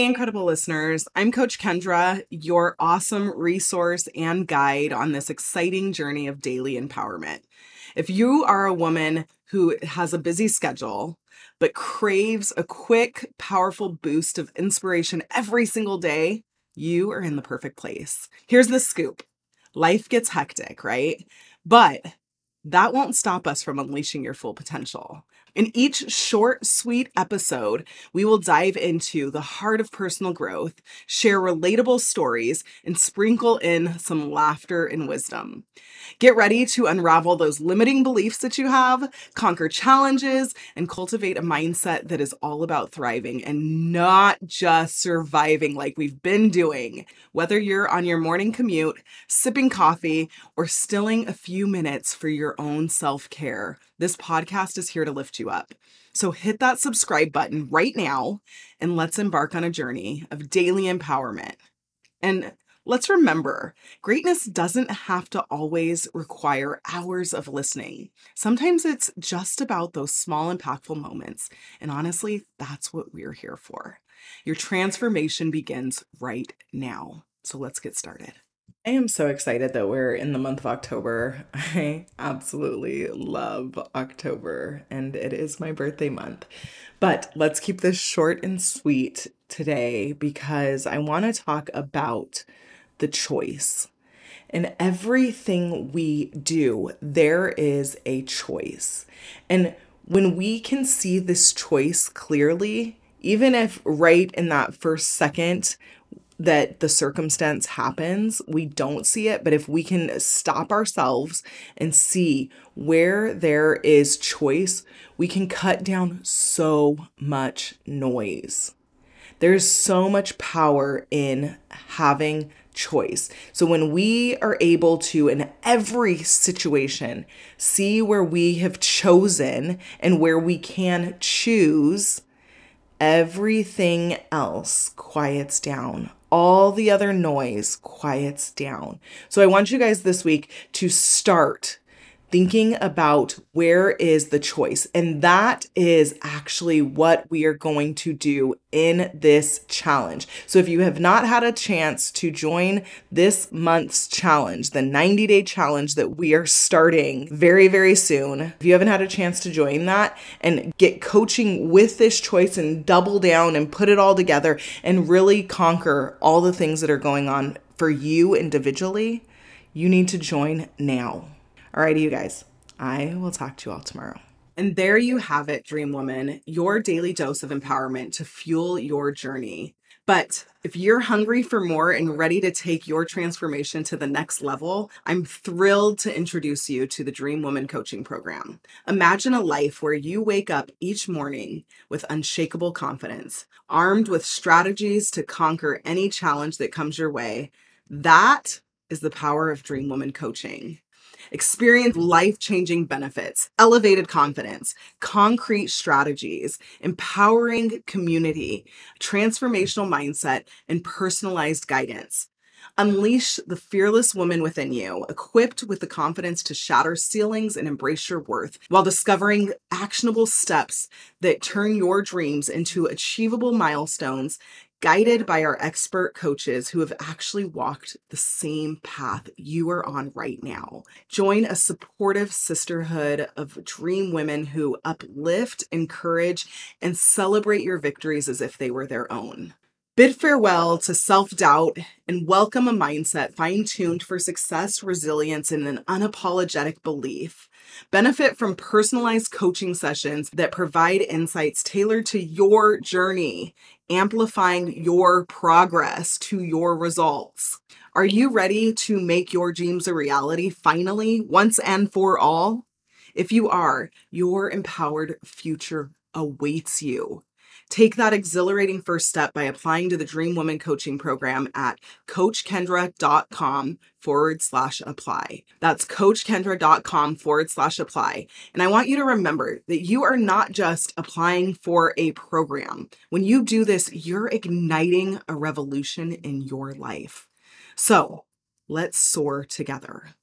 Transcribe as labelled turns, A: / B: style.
A: Hey, incredible listeners. I'm Coach Kendra, your awesome resource and guide on this exciting journey of daily empowerment. If you are a woman who has a busy schedule, but craves a quick, powerful boost of inspiration every single day, you are in the perfect place. Here's the scoop life gets hectic, right? But that won't stop us from unleashing your full potential. In each short, sweet episode, we will dive into the heart of personal growth, share relatable stories, and sprinkle in some laughter and wisdom. Get ready to unravel those limiting beliefs that you have, conquer challenges, and cultivate a mindset that is all about thriving and not just surviving like we've been doing. Whether you're on your morning commute, sipping coffee, or stilling a few minutes for your own self care, this podcast is here to lift you up. So hit that subscribe button right now and let's embark on a journey of daily empowerment. And let's remember greatness doesn't have to always require hours of listening. Sometimes it's just about those small, impactful moments. And honestly, that's what we're here for. Your transformation begins right now. So let's get started. I am so excited that we're in the month of October. I absolutely love October, and it is my birthday month. But let's keep this short and sweet today because I want to talk about the choice. In everything we do, there is a choice. And when we can see this choice clearly, even if right in that first second that the circumstance happens, we don't see it. But if we can stop ourselves and see where there is choice, we can cut down so much noise. There's so much power in having choice. So when we are able to, in every situation, see where we have chosen and where we can choose, everything else quiets down all the other noise quiets down. So I want you guys this week to start thinking about where is the choice. And that is actually what we are going to do in this challenge. So if you have not had a chance to join this month's challenge, the 90 day challenge that we are starting very, very soon, if you haven't had a chance to join that and get coaching with this choice and double down and put it all together and really conquer all the things that are going on for you individually, you need to join now. Alrighty, you guys. I will talk to you all tomorrow. And there you have it, Dream Woman, your daily dose of empowerment to fuel your journey. But if you're hungry for more and ready to take your transformation to the next level, I'm thrilled to introduce you to the Dream Woman Coaching Program. Imagine a life where you wake up each morning with unshakable confidence, armed with strategies to conquer any challenge that comes your way. That is the power of Dream Woman Coaching. Experience life changing benefits, elevated confidence, concrete strategies, empowering community, transformational mindset, and personalized guidance. Unleash the fearless woman within you, equipped with the confidence to shatter ceilings and embrace your worth while discovering actionable steps that turn your dreams into achievable milestones guided by our expert coaches who have actually walked the same path you are on right now. Join a supportive sisterhood of dream women who uplift, encourage, and celebrate your victories as if they were their own. Bid farewell to self doubt and welcome a mindset fine tuned for success, resilience, and an unapologetic belief. Benefit from personalized coaching sessions that provide insights tailored to your journey, amplifying your progress to your results. Are you ready to make your dreams a reality finally, once and for all? If you are, your empowered future awaits you. Take that exhilarating first step by applying to the Dream Woman Coaching Program at coachkendra.com forward slash apply. That's coachkendra.com forward slash apply. And I want you to remember that you are not just applying for a program. When you do this, you're igniting a revolution in your life. So let's soar together.